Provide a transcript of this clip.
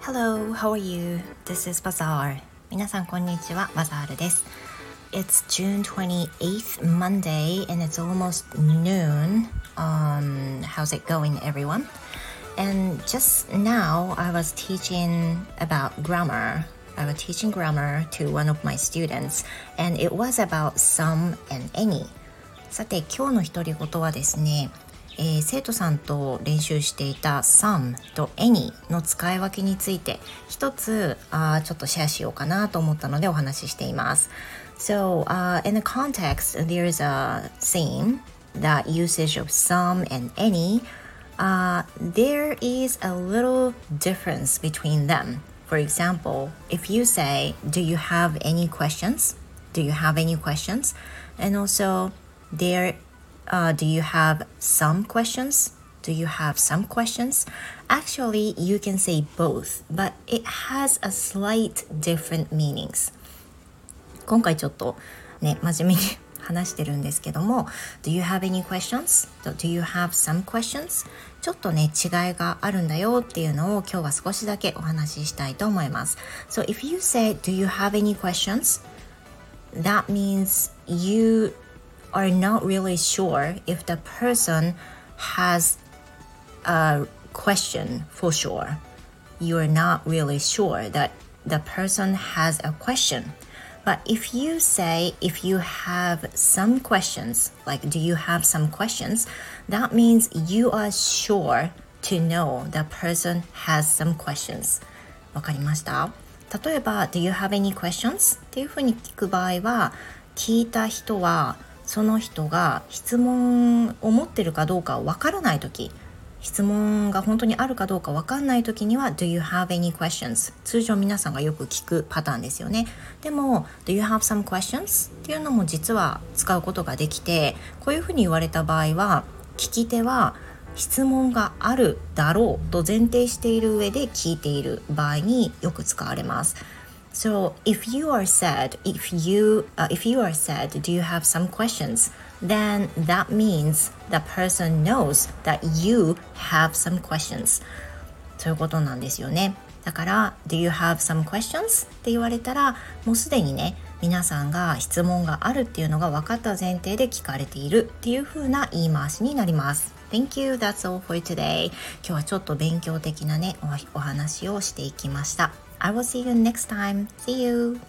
Hello, how are you? This is Bazaar. 皆さんこんにちは、バザールです。It's June 28th, Monday, and it's almost noon. Um, how's it going, everyone? And just now, I was teaching about grammar. I was teaching grammar to one of my students, and it was about some and any. さて、今日の独り言はですね、えー、生徒さんと練習していた some と any の使い分けについて一つあちょっとシェアしようかなと思ったのでお話ししています。So, uh, in the context, there is a theme that usage of some and any, uh, there is a little difference between them. For example, if you say, Do you have any questions? Do you have any questions? And also, there uh, do you have some questions? Do you have some questions? Actually, you can say both, but it has a slight different meanings. 今回ちょっとね、真面目に話してるんですけども Do you have any questions? Do you have some questions? ちょっとね違いがあるんだよっていうのを今日は少しだけお話ししたいと思います So if you say Do you have any questions? That means you are not really sure if the person has a question for sure. You are not really sure that the person has a question. But if you say, if you have some questions, like, do you have some questions? That means you are sure to know the person has some questions. わかりました例えば、Do you have any questions? っていうふうに聞く場合は、聞いた人は その人が質問を持ってるかどうかわからない時質問が本当にあるかどうかわかんない時には Do you have any questions? 通常皆さんがよく聞くパターンですよねでも Do you have some questions? っていうのも実は使うことができてこういうふうに言われた場合は聞き手は質問があるだろうと前提している上で聞いている場合によく使われます So if you are sad, if you uh, if you are sad, do you have some questions? Then that means the person knows that you have some questions. そういうことなんですよね。だから、Do you have some questions? って言われたら、もうすでにね、皆さんが質問があるっていうのが分かった前提で聞かれているっていう風な言い回しになります。Thank you. That's all for today. 今日はちょっと勉強的なね、お話をしていきました。I will see you next time. See you.